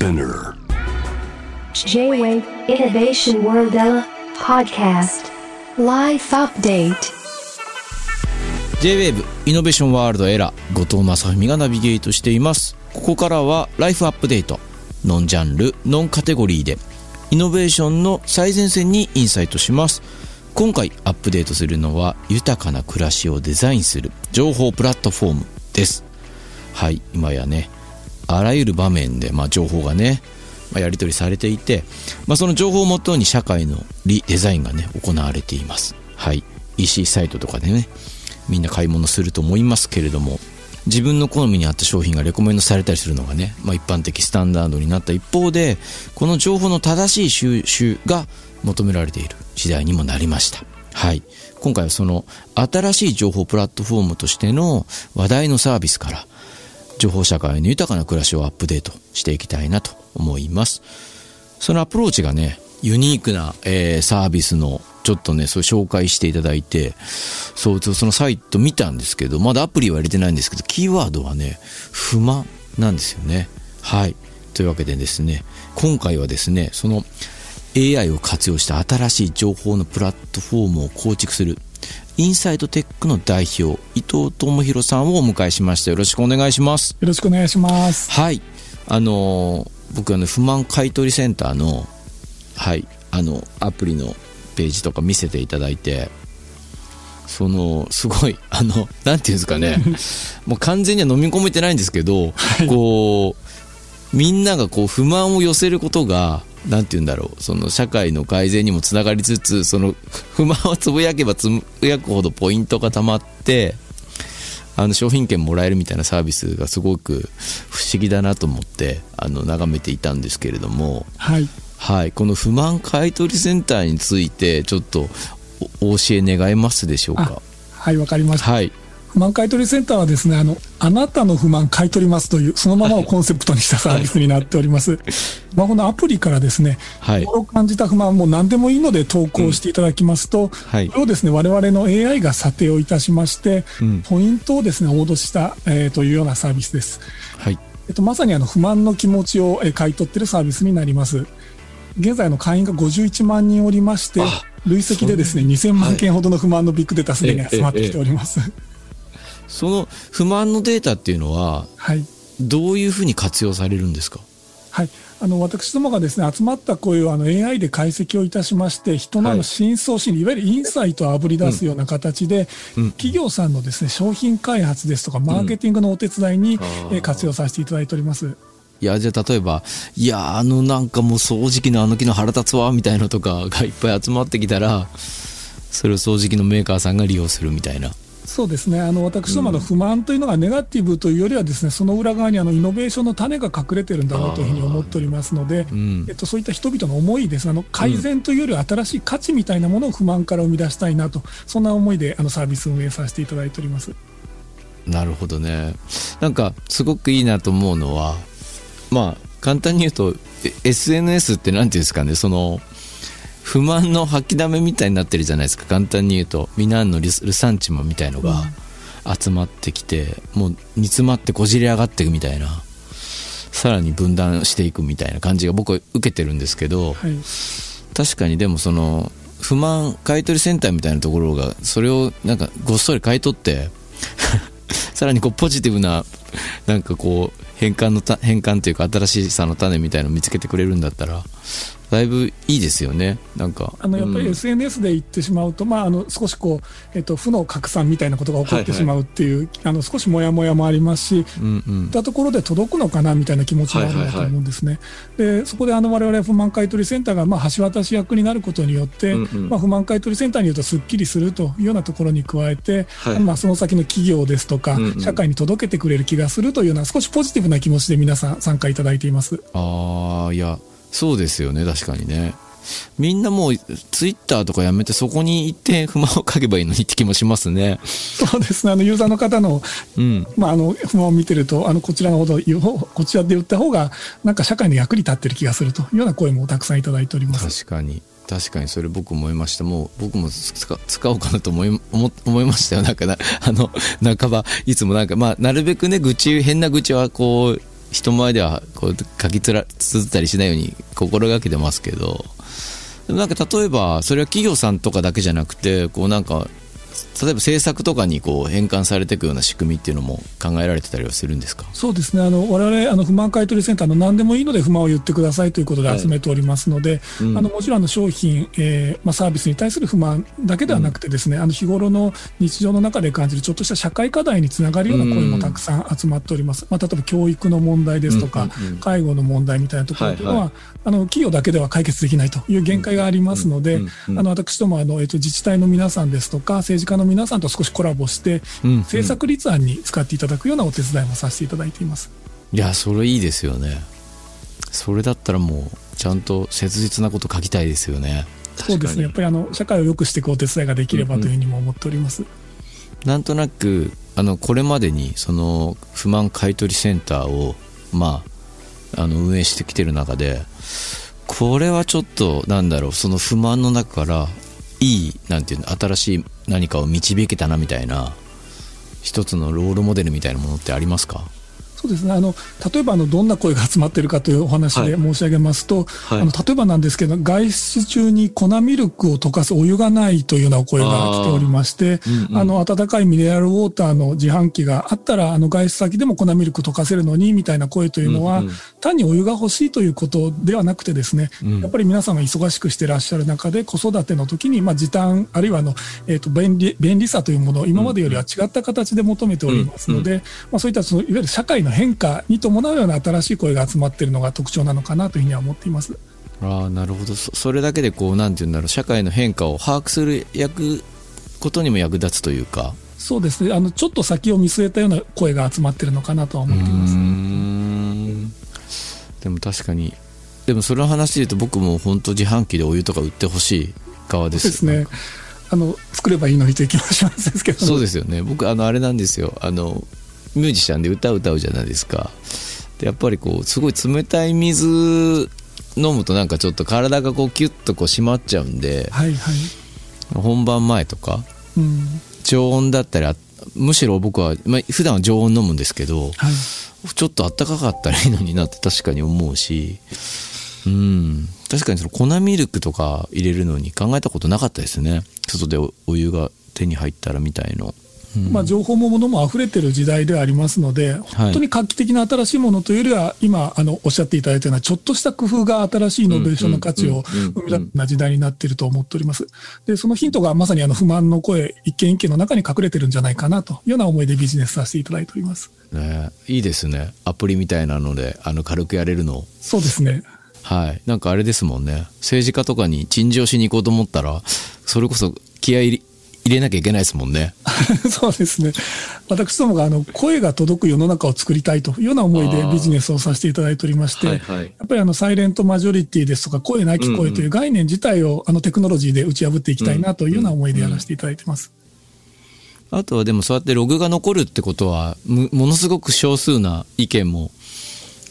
Spinner. J-Wave Innovation World Podcast. Life Update. J-WAVE イノベーションワールドエラー後藤正文がナビゲートしています。ここからはライフアップデートノンジャンルノンカテゴリーでイノベーションの最前線にインサイトします。今回アップデートするのは豊かな暮らしをデザインする情報プラットフォームです。はい今やねあらゆる場面で、まあ、情報がね、まあ、やり取りされていて、まあ、その情報をもとに社会のリデザインがね行われています。はい。EC サイトとかでねみんな買い物すると思いますけれども自分の好みに合った商品がレコメンドされたりするのがね、まあ、一般的スタンダードになった一方でこの情報の正しい収集が求められている時代にもなりました。はい。今回はその新しい情報プラットフォームとしての話題のサービスから情報社会の豊かな暮らしをアップデートしていきたいなと思いますそのアプローチがねユニークな、えーサービスのちょっとね、そう紹介していただいて、そう、そのサイト見たんですけど、まだアプリは入れてないんですけど、キーワードはね、不満なんですよね。はい。というわけでですね、今回はですね、その AI を活用した新しい情報のプラットフォームを構築する、インサイトテックの代表、伊藤智弘さんをお迎えしました。よろしくお願いします。よろしくお願いします。はい。あのー僕はね、不満買取センターの、はい、あの、アプリのページとか見せていただいて、その、すごい、あの、なんていうんですかね、もう完全には飲み込めてないんですけど、こう、みんながこう、不満を寄せることが、なんて言うんだろう、その社会の改善にもつながりつつ、その 不満をつぶやけばつぶやくほどポイントがたまって、あの商品券もらえるみたいなサービスがすごく不思議だなと思ってあの眺めていたんですけれども、はい。はい、この不満買取センターについてちょっとおお教え願えますでしょうか？はい、わかりました。はい不満買取センターはですね、あの、あなたの不満買い取りますという、そのままをコンセプトにしたサービスになっております。スマホのアプリからですね、はい心を感じた不満も何でもいいので投稿していただきますと、はいこれをですね、我々の AI が査定をいたしまして、うんポイントをですね、お戻しした、えーというようなサービスです。はいえっと、まさにあの不満の気持ちをえー買い取っているサービスになります。現在の会員が51万人おりましてあ、累積でですね、2000万件ほどの不満のビッグデータすでに集まってきております。その不満のデータっていうのははい。どういうふうに活用されるんですか？はい。あの、私どもがですね、集まった声をあの AI で解析をいたしまして、人の深層心理、いわゆるインサイトをあぶり出すような形で、うん企業さんのですね、商品開発ですとか、マーケティングのお手伝いに、あーえー活用させていただいております。いやじゃあ例えばいやあのなんかもう掃除機のあの機の腹立つわみたいなのとかがいっぱい集まってきたらそれを掃除機のメーカーさんが利用するみたいなそうですね。あの、私どもの不満というのがネガティブというよりはですね、その裏側にあの、イノベーションの種が隠れてるんだろうというふうに思っておりますので、うんえっと、そういった人々の思いですねあの、改善というよりは新しい価値みたいなものを不満から生み出したいなと、そんな思いであのサービスを運営させていただいております。なるほどねなんかすごくいいなと思うのはまあ簡単に言うとえ SNS って何ていうんですかねその不満の吐きだめみたいになってるじゃないですか簡単に言うとミナンのルルサンチマンみたいのが集まってきて、もう煮詰まってこじれ上がっていくみたいなさらに分断していくみたいな感じが僕は受けてるんですけど、はい。確かにでもその不満買取センターみたいなところがそれをなんかごっそり買い取って さらにこうポジティブななんかこう変換のた変換というか新しさの種みたいのを見つけてくれるんだったらだいぶいいですよね。なんか。あのやっぱりうん。SNS で言ってしまうと、まあ、あの少しこう、えっと、負の拡散みたいなことが起こってしまうっていう、あの少しもやもやもありますし、うんうん。いったところで届くのかなみたいな気持ちがあるんだと思うんですね。でそこであの我々不満買取センターがまあ橋渡し役になることによって、うんうん。まあ、不満買取センターによるとすっきりするというようなところに加えて、はい。まあ、その先の企業ですとか、うんうん。社会に届けてくれる気がするというような少しポジティブな気持ちで皆さん参加いただいています。ああいやそうですよね確かにね。みんなもうツイッターとかやめてそこに行って不満を書けばいいのにって気もしますね。そうですね。あのユーザーの方のうん。まあ、あの不満を見てると、あのこちらのほどこちらで言った方が、なんか社会の役に立ってる気がするというような声もたくさんいただいております。確かに。確かにそれ僕思いました。もう僕も使使おうかなと思い思思いましたよ。なんかなあの半ばいつもなんかまあなるべくね愚痴変な愚痴はこう人前ではこう書きつら綴ったりしないように心がけてますけどでもなんか例えばそれは企業さんとかだけじゃなくてこうなんか例えば政策とかにこう変換されていくような仕組みっていうのも考えられてたりはするんですか？そうですね、あの我々あの不満買取センターの何でもいいので不満を言ってくださいということで集めておりますので、うん。あのもちろんあの商品、えーまあ、サービスに対する不満だけではなくて、ですね、あの日頃の日常の中で感じるちょっとした社会課題につながるような声もたくさん集まっております、まあ、例えば教育の問題ですとか、うんうんうん介護の問題みたいなところというのは、はい。あの企業だけでは解決できないという限界がありますので、私どもあの、えっと自治体の皆さんですとか、政治家の皆さんと少しコラボして、うんうん政策立案に使っていただくようなお手伝いもさせていただいています。いやそれいいですよねそれだったらもうちゃんと切実なこと書きたいですよねそうですね。やっぱりあの社会を良くしていくお手伝いができればというふうにも思っております。なんとなくあのこれまでにその不満買取センターをまああの運営してきてる中でこれはちょっとなんだろうその不満の中からいいなんていうの新しい何かを導けたなみたいな一つのロールモデルみたいなものってありますか？そうですね。あの例えばあのどんな声が集まっているかというお話で申し上げますと、はい。あの例えばなんですけど、外出中に粉ミルクを溶かすお湯がないというようなお声が来ておりまして、うんうん。あの温かいミネラルウォーターの自販機があったらあの外出先でも粉ミルク溶かせるのにみたいな声というのは、うんうん。単にお湯が欲しいということではなくてですね、うん。やっぱり皆さんが忙しくしてらっしゃる中で子育ての時にまあ時短あるいはあの、えー、と便利便利さというものを今までよりは違った形で求めておりますので、まあ、そういったそのいわゆる社会の変化に伴うような新しい声が集まっているのが特徴なのかなというふうには思っています。ああなるほど。そそれだけでこうなんていうんだろう。社会の変化を把握する役ことにも役立つというか。そうですね。あのちょっと先を見据えたような声が集まっているのかなとは思っています。うーん。でも確かに。でもそれの話で言うと僕も本当自販機でお湯とか売ってほしい側です。ですね。あの作ればいいのにという気もしますですけど、そうですよね。僕あのあれなんですよ。あのミュージシャンで歌を歌うじゃないですか。でやっぱりこうすごい冷たい水飲むとなんかちょっと体がこうキュッとこう締まっちゃうんではいはい。本番前とかうん。常温だったりあむしろ僕は、まあ、普段は常温飲むんですけどはい。ちょっと暖かかったらいいのになって 確かに思うしうん。確かにその粉ミルクとか入れるのに考えたことなかったですね。外でおお湯が手に入ったらみたいの、うんまあ、情報も物も溢れてる時代ではありますので、本当に画期的な新しいものというよりは、今あのおっしゃっていただいたような、ちょっとした工夫が新しいイノベーションの価値を生み出すような時代になっていると思っております。で、そのヒントがまさにあの不満の声、一件一件の中に隠れてるんじゃないかなというような思いでビジネスさせていただいております。ね、いいですね。アプリみたいなのであの軽くやれるの。そうですね。はい。なんかあれですもんね。政治家とかに陳情しに行こうと思ったらそれこそ気合い入れなきゃいけないですもんね そうですね。私どもがあの声が届く世の中を作りたいというような思いでビジネスをさせていただいておりまして、はいはいやっぱりあのサイレントマジョリティですとか声なき声という概念自体をあのテクノロジーで打ち破っていきたいなというような思いでやらせていただいてます。あとはでもそうやってログが残るってことはむものすごく少数な意見も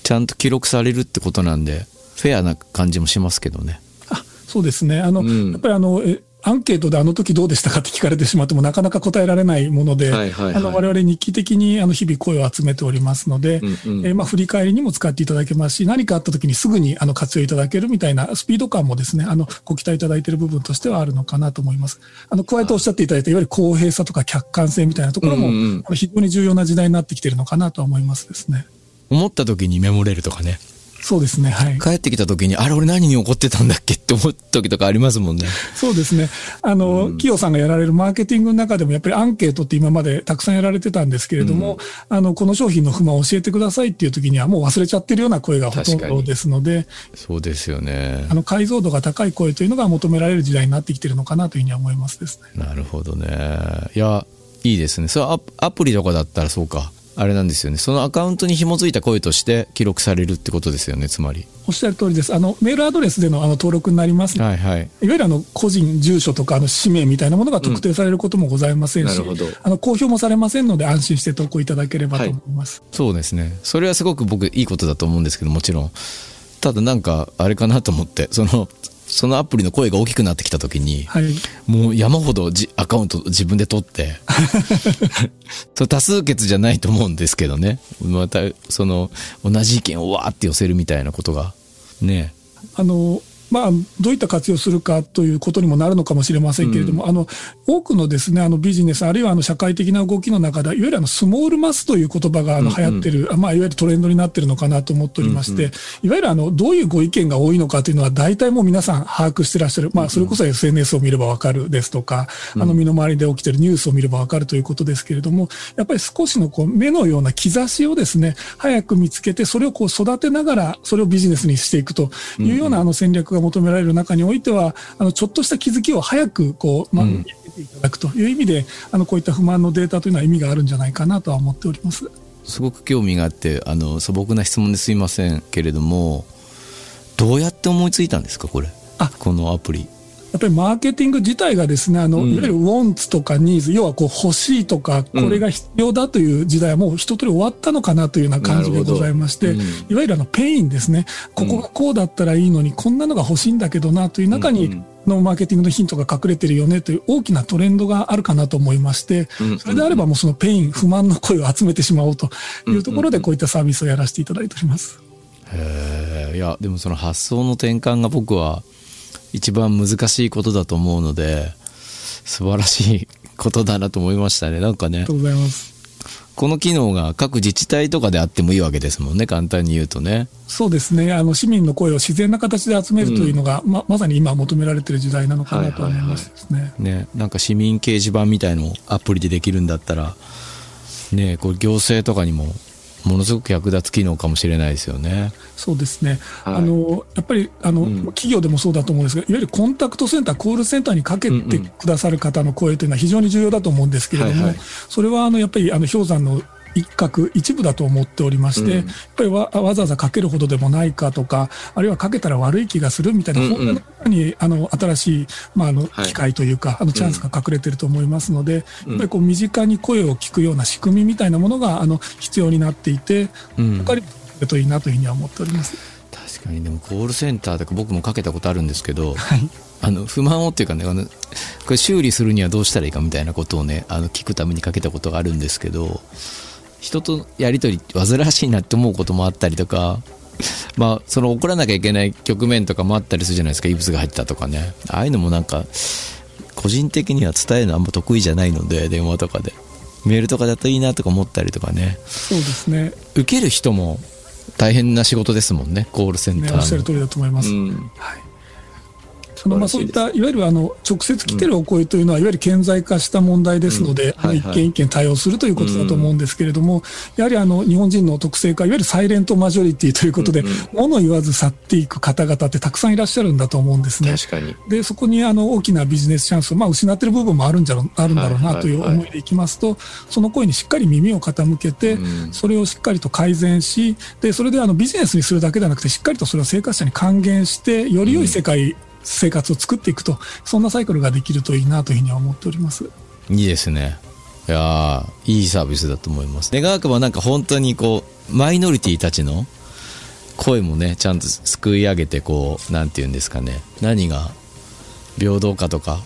ちゃんと記録されるってことなんでフェアな感じもしますけどねあそうですね。あの、うんやっぱりあの、えアンケートであの時どうでしたかって聞かれてしまってもなかなか答えられないもので、はいはいはいあの我々日記的にあの日々声を集めておりますので、うんうんえーまあ振り返りにも使っていただけますし、何かあった時にすぐにあの活用いただけるみたいなスピード感もですね、あのご期待いただいている部分としてはあるのかなと思います。あの加えておっしゃっていただいたいわゆる公平さとか客観性みたいなところも、うんうん非常に重要な時代になってきているのかなとは思いますですね。思った時にメモれるとかねそうですね。はい。帰ってきた時にあれ俺何に怒ってたんだっけって思った時とかありますもんねそうですね。あの、企業さんがやられるマーケティングの中でも、やっぱりアンケートって今までたくさんやられてたんですけれども、あの、この商品の不満を教えてくださいっていう時にはもう忘れちゃってるような声がほとんどですので、そうですよねあの、解像度が高い声というのが求められる時代になってきてるのかなというふうには思いますですね。なるほどねいやいいですねそれアプリとかだったらそうかあれなんですよね。そのアカウントに紐づいた声として記録されるってことですよねつまり。おっしゃる通りです。あの、メールアドレスでのあの登録になりますはいはい。いわゆるあの個人、住所とかあの氏名みたいなものが特定されることもございませんし、うん。なるほど。あの公表もされませんので安心して投稿いただければと思います。そうですね。それはすごく僕いいことだと思うんですけどもちろん。ただなんかあれかなと思って。そのそのアプリの声が大きくなってきた時に、はい。もう山ほどじアカウント自分で取って、それ多数決じゃないと思うんですけどね。また、その、同じ意見をわーって寄せるみたいなことが、ね。あの、まあ、どういった活用するかということにもなるのかもしれませんけれども、あの、多くのですね、あのビジネス、あるいはあの社会的な動きの中で、いわゆるあのスモールマスという言葉があの流行ってる、あまあ、いわゆるトレンドになってるのかなと思っておりまして、いわゆるあの、どういうご意見が多いのかというのは、大体もう皆さん把握してらっしゃる。まあ、それこそ SNS を見ればわかるですとか、あの、身の回りで起きてるニュースを見ればわかるということですけれども、やっぱり少しのこう目のような兆しをですね、早く見つけて、それをこう育てながら、それをビジネスにしていくというようなあの戦略が求められる中においては、あの、ちょっとした気づきを早くこう、まあ、ていただくという意味で、あの、こういった不満のデータというのは意味があるんじゃないかなとは思っております。すごく興味があって、あの、素朴な質問ですいませんけれども、どうやって思いついたんですか、これ？あこのアプリ。やっぱりマーケティング自体がですね、あの、いわゆる wants とか needs、要はこう欲しいとか、これが必要だという時代はもう一通り終わったのかなというような感じがございまして、なるほどいわゆるあのペインですね、ここがこうだったらいいのに、こんなのが欲しいんだけどなという中に、のマーケティングのヒントが隠れてるよねという大きなトレンドがあるかなと思いまして、それであればもうそのペイン、不満の声を集めてしまおうというところでこういったサービスをやらせていただいております。へえいやでもその発想の転換が僕は一番難しいことだと思うので素晴らしいことだなと思いましたね。なんかね。ありがとうございます。この機能が各自治体とかであってもいいわけですもんね。簡単に言うとね。そうですね。あの、市民の声を自然な形で集めるというのが、ま、まさに今求められている時代なのかなと思いますですね。ね。なんか市民掲示板みたいのをアプリでできるんだったらねこれ行政とかにもものすごく役立つ機能かもしれないですよね。そうですね。はい。あの、やっぱり、あの、企業でもそうだと思うんですが、いわゆるコンタクトセンター、コールセンターにかけてくださる方の声というのは非常に重要だと思うんですけれども、はいはい。それは、あの、やっぱり、あの、氷山の一角、一部だと思っておりまして、やっぱりわわざわざかけるほどでもないかとか、あるいはかけたら悪い気がするみたいな、うんうん。本に、あの、新しい、まあ、あの、はい。機会というか、あの、チャンスが隠れてると思いますので、やっぱりこう、身近に声を聞くような仕組みみたいなものが、あの、必要になっていて、うん。他にもるといいなというふうには思っております。確かに。でもコールセンターとか僕もかけたことあるんですけど、はい。あの不満をっていうかねあのこれ修理するにはどうしたらいいかみたいなことをねあの聞くためにかけたことがあるんですけど人とやり取り煩わしいなって思うこともあったりとかまあその怒らなきゃいけない局面とかもあったりするじゃないですか。異物が入ったとかね。ああいうのもなんか個人的には伝えるのあんま得意じゃないので電話とかで。メールとかだといいなとか思ったりとかね。そうですね。受ける人も大変な仕事ですもんね。コールセンね、ターの。おっしゃる通りだと思います。うん。はい。そのまあそういったいわゆるあの直接来てるお声というのは、いわゆる顕在化した問題ですので、一件一件対応するということだと思うんですけれども、やはりあの日本人の特性化、いわゆるサイレントマジョリティということで、物言わず去っていく方々ってたくさんいらっしゃるんだと思うんですね。確かに。で、そこにあの大きなビジネスチャンスを、まあ、失ってる部分もあるんじゃろあるんだろうないという思いでいきますと、その声にしっかり耳を傾けて、うん。それをしっかりと改善し、で、それであのビジネスにするだけではなくて、しっかりとそれを生活者に還元して、より良い世界、生活を作っていくと、そんなサイクルができるといいなというふうには思っております。いいですね。いやいいサービスだと思います。願わくばなんか本当にこう、マイノリティたちの声もね、ちゃんとすくい上げて、こう、なんて言うんですかね、何が平等かとか、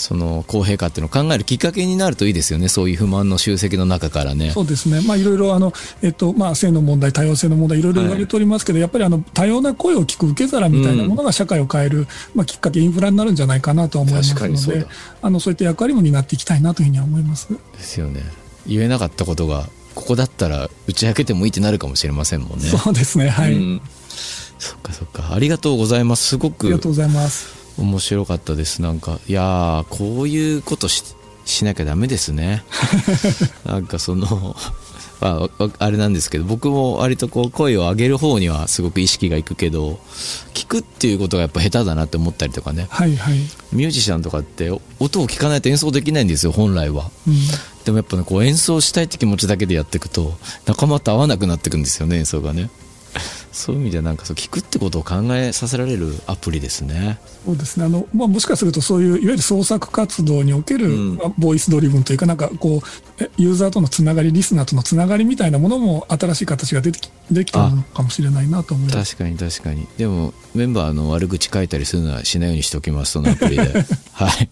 その公平かっていうのを考えるきっかけになるといいですよね、そういう不満の集積の中からね。そうですね。まあ、いろいろ、あの、えっと、まあ、性の問題、多様性の問題、いろいろ言われておりますけど、やっぱり、あの、多様な声を聞く受け皿みたいなものが社会を変える、まあ、きっかけ、インフラになるんじゃないかなとは思いますのであの、そういった役割も担っていきたいなというふうには思います。ですよね。言えなかったことが、ここだったら打ち明けてもいいってなるかもしれませんもんね。そうですね。はい。うんそっかそっか。ありがとうございます。すごくありがとうございます。面白かったです。なんかいやーこういうことししなきゃダメですね。なんかその まあわあれなんですけど僕も割とこう声を上げる方にはすごく意識がいくけど聞くっていうことがやっぱ下手だなって思ったりとかね。はいはい。ミュージシャンとかってお音を聞かないと演奏できないんですよ本来は。うん。でもやっぱねこう演奏したいって気持ちだけでやっていくと仲間と合わなくなっていくんですよね演奏がねそういう意味ではなんかそう聞くってことを考えさせられるアプリですね。そうですね。あの、まあ、もしかするとそういう、いわゆる創作活動における、うんまあボイスドリブンというか、なんかこう、えユーザーとのつながり、リスナーとのつながりみたいなものも新しい形が出てきできたのかもしれないなと思います。確かに確かに。でも、メンバーの悪口書いたりするのはしないようにしておきます、そのアプリで。はい。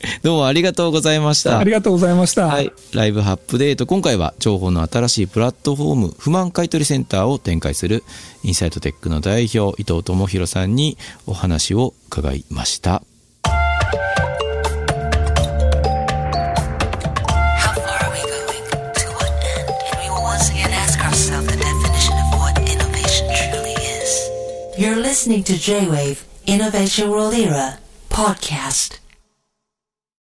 どうもありがとうございました。ありがとうございました。ライブハップデート。今回は、情報の新しいプラットフォーム、不満買取センターを展開する、インサイトテックの代表、伊藤智博さんにお話を伺いました。J-Wave, Innovation World Podcast.